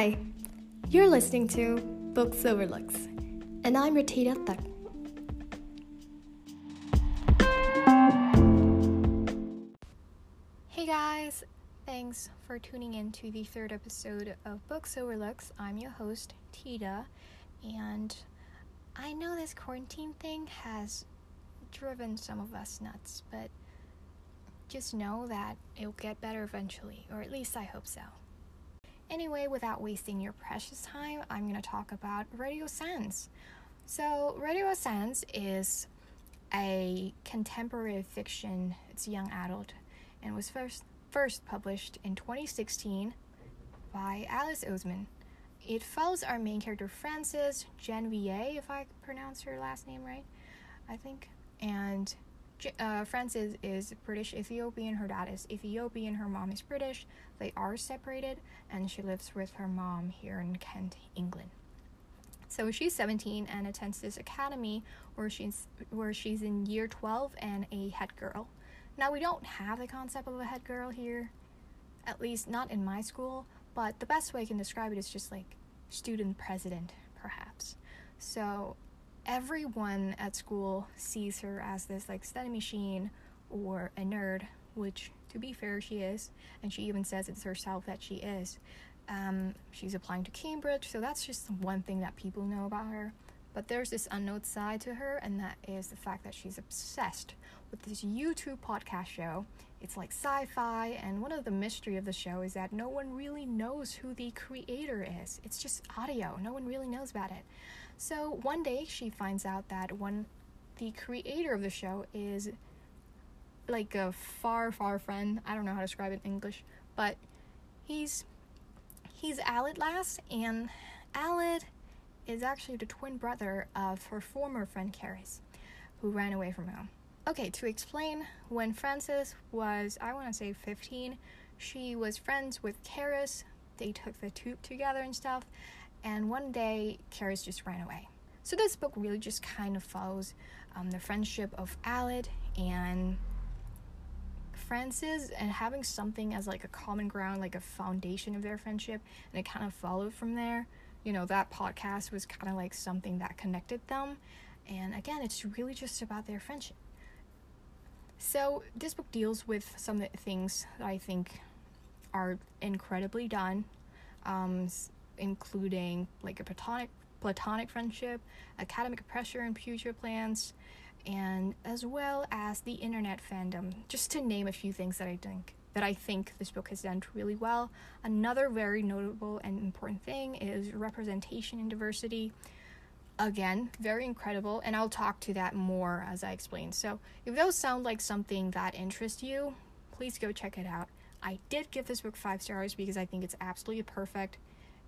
Hi, you're listening to Books Overlooks, and I'm Ratita Thak. Hey guys, thanks for tuning in to the third episode of Books Overlooks. I'm your host, Tita, and I know this quarantine thing has driven some of us nuts, but just know that it'll get better eventually, or at least I hope so. Anyway, without wasting your precious time, I'm going to talk about Radio Silence. So, Radio Silence is a contemporary fiction, it's young adult, and was first first published in 2016 by Alice Oseman. It follows our main character Frances Genevieve, if I pronounce her last name right, I think. And uh, Frances is British Ethiopian. Her dad is Ethiopian. Her mom is British. They are separated, and she lives with her mom here in Kent, England. So she's 17 and attends this academy where she's where she's in year 12 and a head girl. Now we don't have the concept of a head girl here, at least not in my school. But the best way I can describe it is just like student president, perhaps. So everyone at school sees her as this like study machine or a nerd, which to be fair, she is, and she even says it's herself that she is. Um, she's applying to Cambridge, so that's just one thing that people know about her. But there's this unknown side to her, and that is the fact that she's obsessed with this YouTube podcast show. It's like sci fi, and one of the mystery of the show is that no one really knows who the creator is. It's just audio, no one really knows about it. So one day she finds out that one the creator of the show is like a far far friend. I don't know how to describe it in English, but he's he's Aled Last and Aled is actually the twin brother of her former friend Carys, who ran away from home. Okay, to explain, when Frances was, I want to say 15, she was friends with Carys. They took the tube together and stuff, and one day Carys just ran away. So this book really just kind of follows um, the friendship of Aled and Frances and having something as like a common ground, like a foundation of their friendship, and it kind of followed from there. You know, that podcast was kind of like something that connected them. And again, it's really just about their friendship. So, this book deals with some things that I think are incredibly done. Um, including like a platonic platonic friendship, academic pressure and future plans, and as well as the internet fandom. Just to name a few things that I think that I think this book has done really well. Another very notable and important thing is representation and diversity. Again, very incredible, and I'll talk to that more as I explain. So, if those sound like something that interests you, please go check it out. I did give this book five stars because I think it's absolutely perfect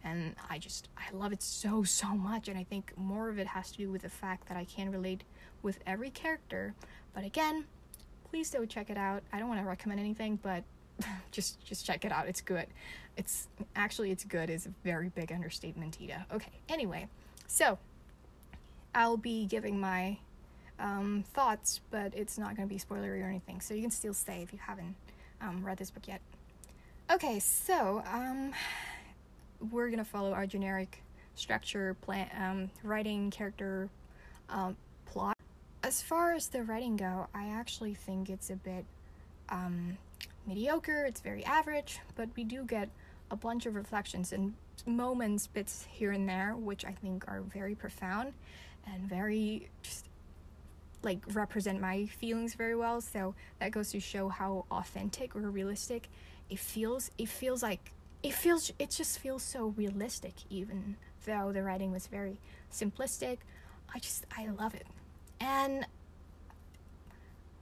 and I just I love it so so much. And I think more of it has to do with the fact that I can relate with every character. But again please do check it out. I don't want to recommend anything but just just check it out. It's good. It's actually it's good is a very big understatement Tita okay anyway. So I'll be giving my um, thoughts but it's not going to be spoilery or anything. So you can still stay if you haven't um, read this book yet. Okay so um we're gonna follow our generic structure, plan, um, writing, character, um, plot. As far as the writing go, I actually think it's a bit um, mediocre. It's very average, but we do get a bunch of reflections and moments, bits here and there, which I think are very profound and very just like represent my feelings very well. So that goes to show how authentic or realistic it feels. It feels like it feels it just feels so realistic even though the writing was very simplistic. I just i love it. And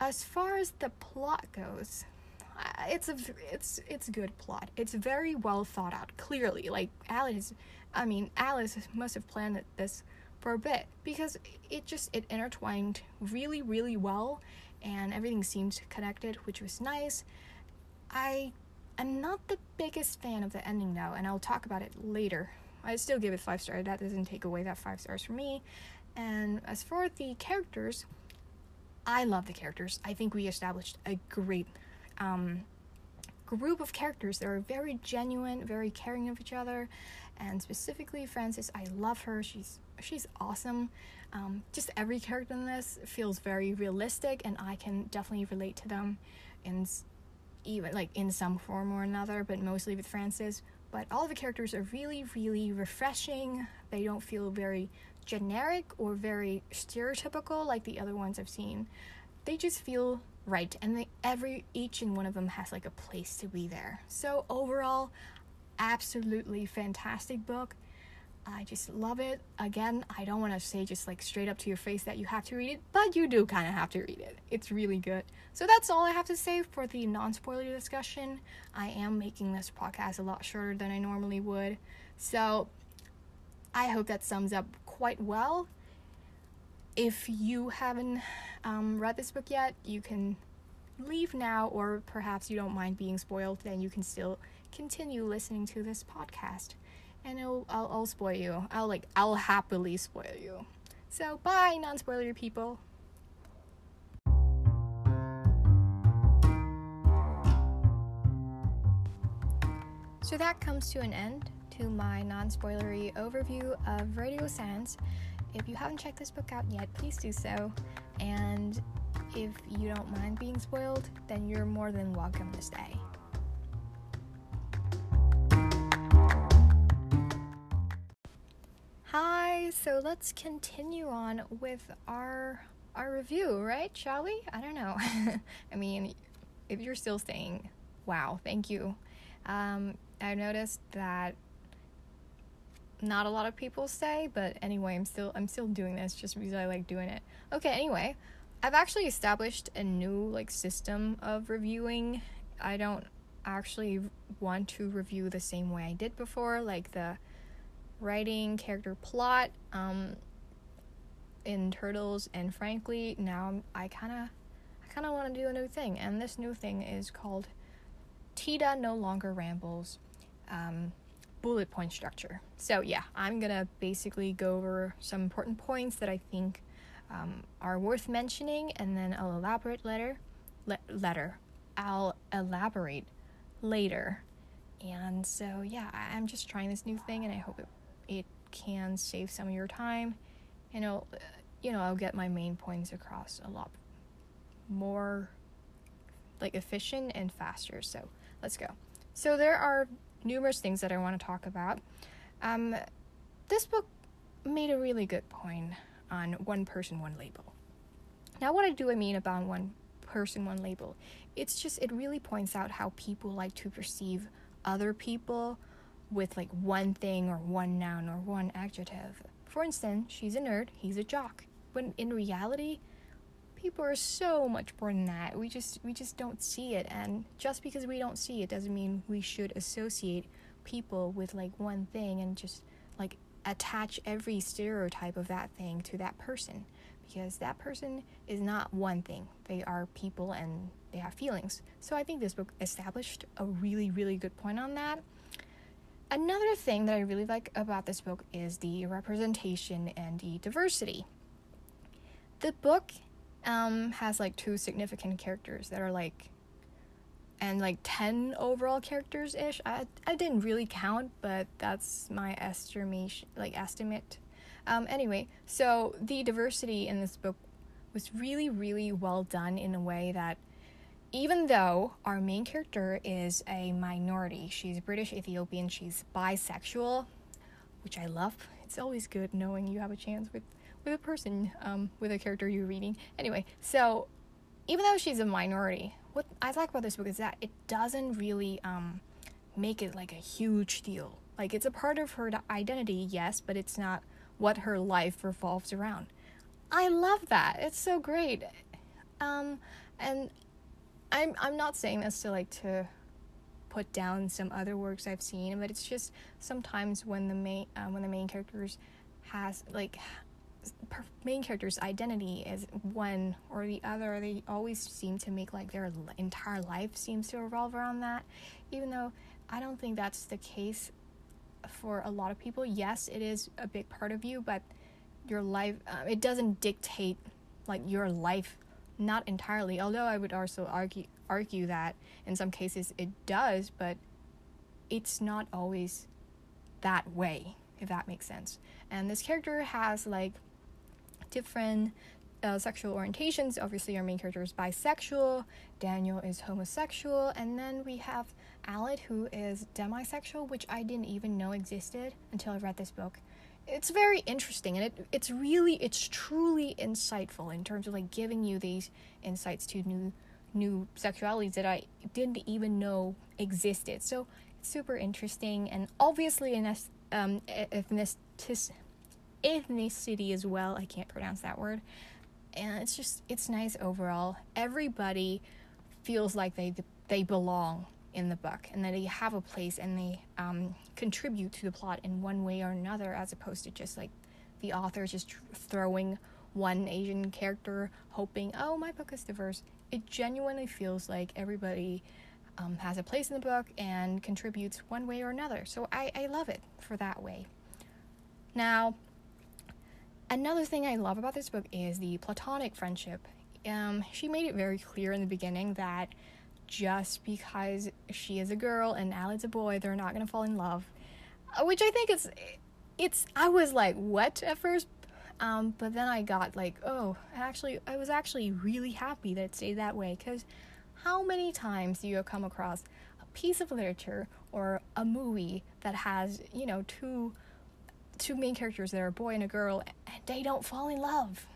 as far as the plot goes it's a it's it's a good plot. It's very well thought out clearly. Like alice i mean alice must have planned this for a bit because it just it intertwined really really well and everything seemed connected which was nice. I I'm not the biggest fan of the ending though, and I'll talk about it later. I still give it five stars. That doesn't take away that five stars from me. And as for the characters, I love the characters. I think we established a great, um, group of characters that are very genuine, very caring of each other, and specifically Frances. I love her. She's she's awesome. Um, just every character in this feels very realistic, and I can definitely relate to them, in even like in some form or another, but mostly with Frances. But all the characters are really, really refreshing. They don't feel very generic or very stereotypical like the other ones I've seen. They just feel right, and they every each and one of them has like a place to be there. So overall, absolutely fantastic book. I just love it. Again, I don't want to say just like straight up to your face that you have to read it, but you do kind of have to read it. It's really good. So that's all I have to say for the non spoiler discussion. I am making this podcast a lot shorter than I normally would. So I hope that sums up quite well. If you haven't um, read this book yet, you can leave now, or perhaps you don't mind being spoiled, then you can still continue listening to this podcast and I'll, I'll, I'll spoil you. I'll like I'll happily spoil you. So bye, non-spoiler people. So that comes to an end to my non-spoilery overview of Radio Silence. If you haven't checked this book out yet, please do so. And if you don't mind being spoiled, then you're more than welcome to stay. So let's continue on with our our review, right? Shall we? I don't know. I mean, if you're still staying, wow, thank you. Um, I noticed that not a lot of people stay, but anyway, I'm still I'm still doing this just because I like doing it. Okay, anyway, I've actually established a new like system of reviewing. I don't actually want to review the same way I did before, like the writing, character plot um, in Turtles, and frankly, now I kind of I kind of want to do a new thing, and this new thing is called Tita No Longer Rambles. Um, bullet point structure. So yeah, I'm gonna basically go over some important points that I think um, are worth mentioning, and then I'll elaborate later. Le- letter. I'll elaborate later. And so yeah, I'm just trying this new thing, and I hope it it can save some of your time and it'll, you know, I'll get my main points across a lot more like efficient and faster. So let's go. So there are numerous things that I want to talk about. Um, this book made a really good point on one person, one label. Now, what I do I mean about one person, one label? It's just, it really points out how people like to perceive other people with like one thing or one noun or one adjective. For instance, she's a nerd, he's a jock. But in reality, people are so much more than that. We just we just don't see it and just because we don't see it doesn't mean we should associate people with like one thing and just like attach every stereotype of that thing to that person because that person is not one thing. They are people and they have feelings. So I think this book established a really really good point on that. Another thing that I really like about this book is the representation and the diversity. The book um, has like two significant characters that are like, and like 10 overall characters ish. I, I didn't really count, but that's my estimation, like estimate. Um, anyway, so the diversity in this book was really, really well done in a way that even though our main character is a minority, she's British Ethiopian, she's bisexual, which I love. It's always good knowing you have a chance with with a person, um, with a character you're reading. Anyway, so even though she's a minority, what I like about this book is that it doesn't really um, make it like a huge deal. Like it's a part of her identity, yes, but it's not what her life revolves around. I love that. It's so great. Um, and I'm I'm not saying this to like to put down some other works I've seen, but it's just sometimes when the main uh, when the main characters has like per- main character's identity is one or the other, they always seem to make like their entire life seems to revolve around that, even though I don't think that's the case for a lot of people. Yes, it is a big part of you, but your life uh, it doesn't dictate like your life not entirely. Although I would also argue argue that in some cases it does, but it's not always that way, if that makes sense. And this character has like different uh, sexual orientations. Obviously, our main character is bisexual, Daniel is homosexual, and then we have Aled, who is demisexual, which I didn't even know existed until I read this book. It's very interesting, and it, it's really, it's truly insightful in terms of like giving you these insights to new, new sexualities that I didn't even know existed. So it's super interesting, and obviously, in um, ethnicity as well. I can't pronounce that word and it's just it's nice overall. Everybody feels like they they belong in the book and that they have a place and they um, contribute to the plot in one way or another, as opposed to just like the author just throwing one Asian character, hoping, oh, my book is diverse. It genuinely feels like everybody um, has a place in the book and contributes one way or another. So I, I love it for that way. Now, Another thing I love about this book is the platonic friendship. Um, she made it very clear in the beginning that just because she is a girl and Aled's a boy, they're not gonna fall in love. Uh, which I think is, it's. I was like, what at first, um, but then I got like, oh, actually, I was actually really happy that it stayed that way. Because how many times do you come across a piece of literature or a movie that has, you know, two two main characters that are a boy and a girl, and they don't fall in love.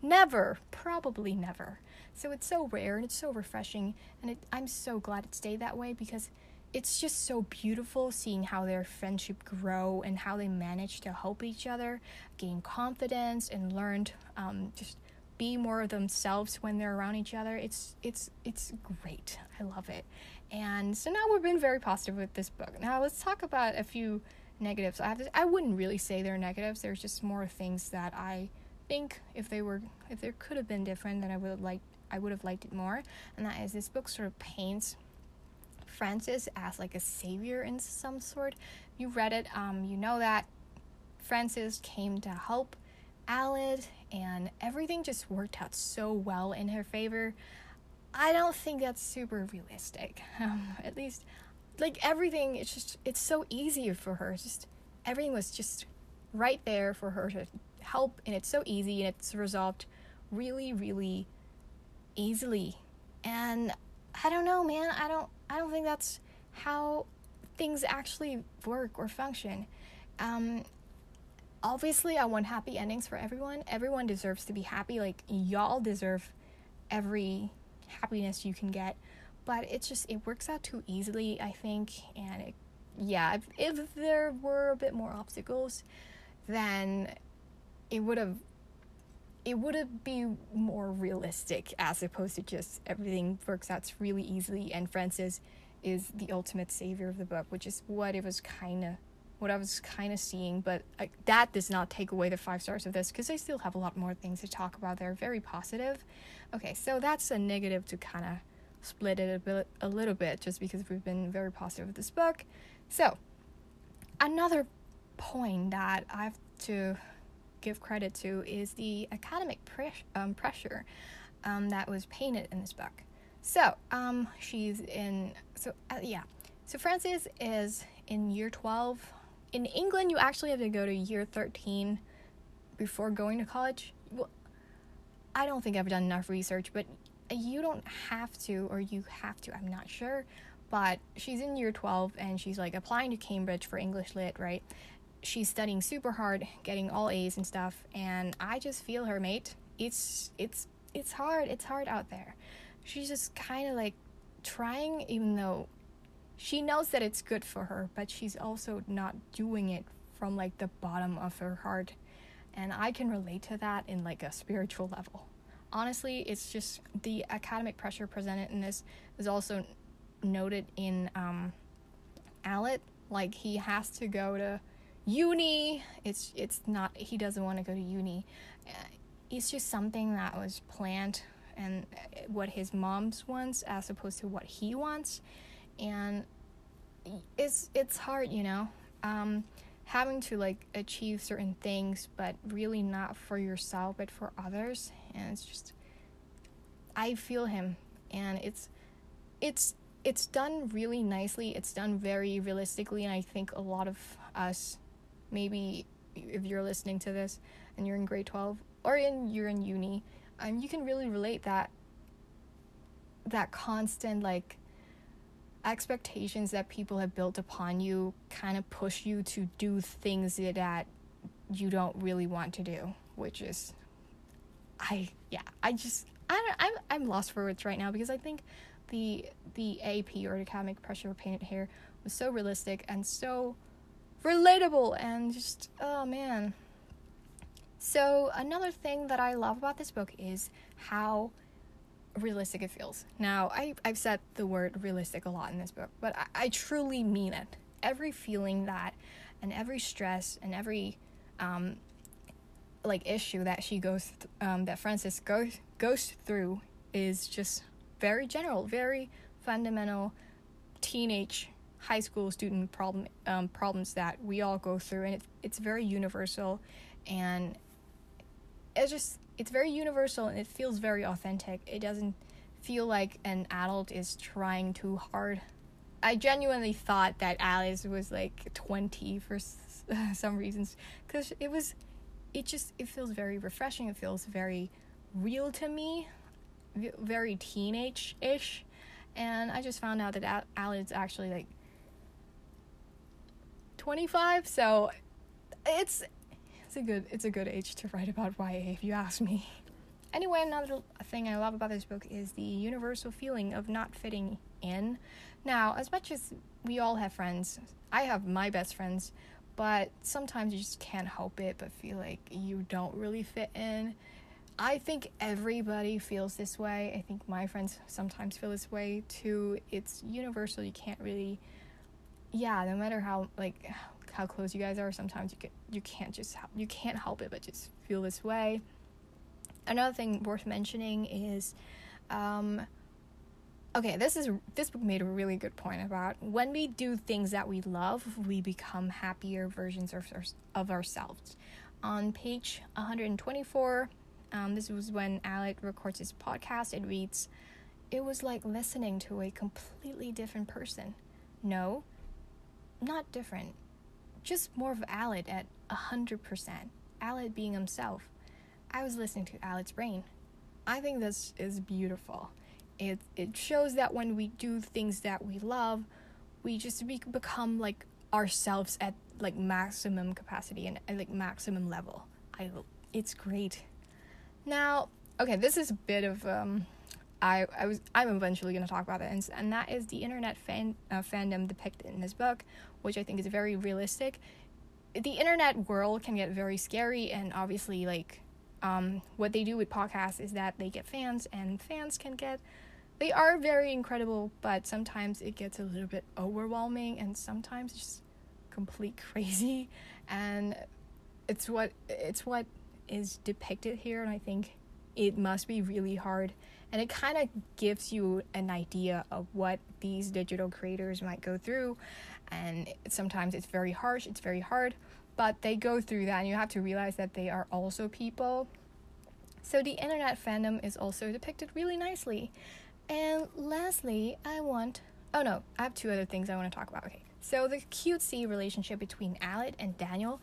Never, probably never. So it's so rare and it's so refreshing, and it, I'm so glad it stayed that way because it's just so beautiful seeing how their friendship grow and how they manage to help each other gain confidence and learn um, just be more of themselves when they're around each other. It's it's it's great. I love it. And so now we've been very positive with this book. Now let's talk about a few negatives. I have to, I wouldn't really say they're negatives. There's just more things that I think if they were if there could have been different, then I would like I would have liked it more. And that is this book sort of paints Frances as like a savior in some sort. You read it, um, you know that Frances came to help Aled, and everything just worked out so well in her favor. I don't think that's super realistic. Um, at least like everything it's just it's so easy for her it's just everything was just right there for her to help and it's so easy and it's resolved really really easily. And i don't know man i don't i don't think that's how things actually work or function. Um obviously i want happy endings for everyone. Everyone deserves to be happy. Like y'all deserve every happiness you can get. But it's just it works out too easily i think. And it, yeah if, if there were a bit more obstacles then it would have it would be more realistic as opposed to just everything works out really easily. And frances is the ultimate savior of the book which is what it was kind of what i was kind of seeing. But uh, that does not take away the five stars of this because i still have a lot more things to talk about. They're very positive. Okay so that's a negative to kind of split it a, bit, a little bit just because we've been very positive with this book. So, another point that I have to give credit to is the academic pre- um, pressure um, that was painted in this book. So, um, she's in, so uh, yeah. So, Frances is in year 12. In England, you actually have to go to year 13 before going to college. Well, I don't think I've done enough research, but you don't have to, or you have to, I'm not sure. But she's in year 12 and she's like applying to Cambridge for English Lit, right? She's studying super hard, getting all A's and stuff, and I just feel her, mate. It's it's it's hard. It's hard out there. She's just kind of like trying, even though she knows that it's good for her, but she's also not doing it from like the bottom of her heart. And I can relate to that in like a spiritual level honestly, it's just the academic pressure presented in this is also noted in um, Aled. Like he has to go to uni. It's it's not he doesn't want to go to uni. Uh, it's just something that was planned and uh, what his mom's wants as opposed to what he wants, and it's it's hard, you know. Um, having to like achieve certain things but really not for yourself but for others and it's just I feel him, and it's it's it's done really nicely. It's done very realistically, and I think a lot of us, maybe if you're listening to this and you're in grade twelve or in you're in uni, um, you can really relate that that constant like expectations that people have built upon you kind of push you to do things that you don't really want to do, which is I yeah, I just I don't, I'm I'm lost for words right now because I think the the AP or the academic pressure painted hair was so realistic and so relatable and just oh man. So another thing that I love about this book is how realistic it feels. Now, I, I've said the word realistic a lot in this book, but I, I truly mean it. Every feeling that, and every stress, and every um, like issue that she goes, th- um, that Frances goes goes through, is just very general, very fundamental, teenage, high school student problem um, problems that we all go through, and it, it's very universal, and it's just it's very universal and it feels very authentic. It doesn't feel like an adult is trying too hard. I genuinely thought that Alice was like 20 for s- some reasons cuz it was it just it feels very refreshing. It feels very real to me, very teenage-ish. And I just found out that Alice actually like 25, so it's it's a good it's a good age to write about YA if you ask me. Anyway, another thing I love about this book is the universal feeling of not fitting in. Now, as much as we all have friends, I have my best friends, but sometimes you just can't help it but feel like you don't really fit in. I think everybody feels this way. I think my friends sometimes feel this way too. It's universal. You can't really yeah, no matter how like how close you guys are sometimes you get you can't just help, you can't help it but just feel this way. Another thing worth mentioning is um, okay this is this book made a really good point about when we do things that we love we become happier versions of, of ourselves. On page 124 um, this was when Aled records his podcast it reads it was like listening to a completely different person. No not different just more of Aled at 100%. Aled being himself. I was listening to Aled's brain. I think this is beautiful. It, it shows that when we do things that we love, we just be, become like ourselves at like maximum capacity and, and like maximum level. I it's great. Now, okay, this is a bit of um I, I was I'm eventually going to talk about it, and, and that is the internet fan uh, fandom depicted in this book, which I think is very realistic. The internet world can get very scary, and obviously, like um, what they do with podcasts is that they get fans, and fans can get they are very incredible, but sometimes it gets a little bit overwhelming, and sometimes just complete crazy, and it's what it's what is depicted here, and I think it must be really hard and it kind of gives you an idea of what these digital creators might go through. And sometimes it's very harsh it's very hard but they go through that and you have to realize that they are also people. So the internet fandom is also depicted really nicely. And lastly i want oh no i have two other things i want to talk about okay. So the cutesy relationship between aled and daniel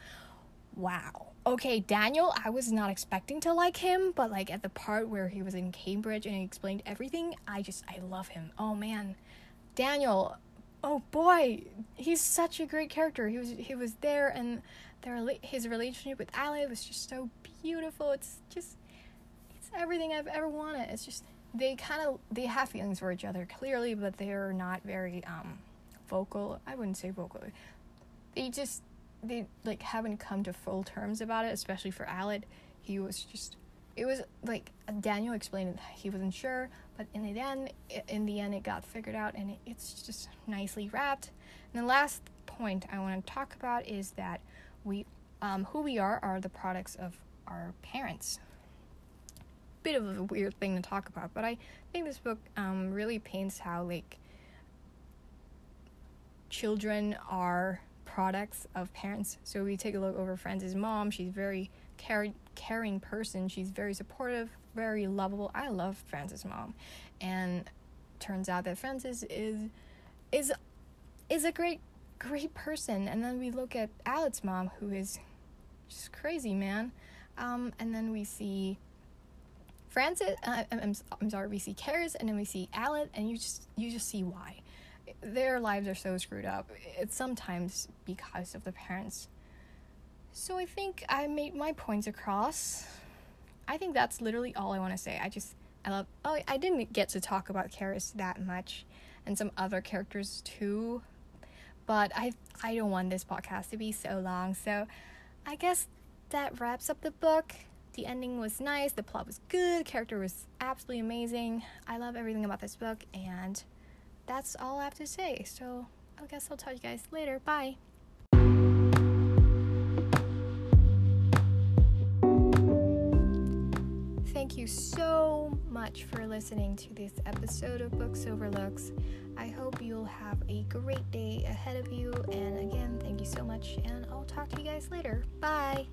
wow okay, Daniel, I was not expecting to like him, but like at the part where he was in Cambridge and he explained everything, I just I love him. Oh man. Daniel, oh boy, he's such a great character. He was he was there and their his relationship with Aled was just so beautiful. It's just it's everything I've ever wanted. It's just they kind of they have feelings for each other clearly, but they're not very um vocal. I wouldn't say vocal. They just they like haven't come to full terms about it, especially for Aled. He was just it was like Daniel explained that he wasn't sure, but in the end, in the end, it got figured out, and it's just nicely wrapped. And the last point I want to talk about is that we, um, who we are, are the products of our parents. Bit of a weird thing to talk about, but I think this book um, really paints how like children are products of parents. So we take a look over Frances' mom. She's very care- caring person. She's very supportive, very lovable. I love Frances' mom, and turns out that Frances is is is a great great person. And then we look at Aled's mom, who is just crazy, man. Um, and then we see Frances. Uh, I'm, I'm sorry. We see Carys, and then we see Alec, and you just you just see why their lives are so screwed up. It's sometimes because of the parents. So I think I made my points across. I think that's literally all I want to say. I just I love. Oh, I didn't get to talk about Carys that much, and some other characters too. But I I don't want this podcast to be so long. So I guess that wraps up the book. The ending was nice. The plot was good. The character was absolutely amazing. I love everything about this book, and that's all I have to say. So I guess I'll talk to you guys later. Bye. Thank you so much for listening to this episode of Books Overlooks. I hope you'll have a great day ahead of you. And again, thank you so much, and I'll talk to you guys later. Bye.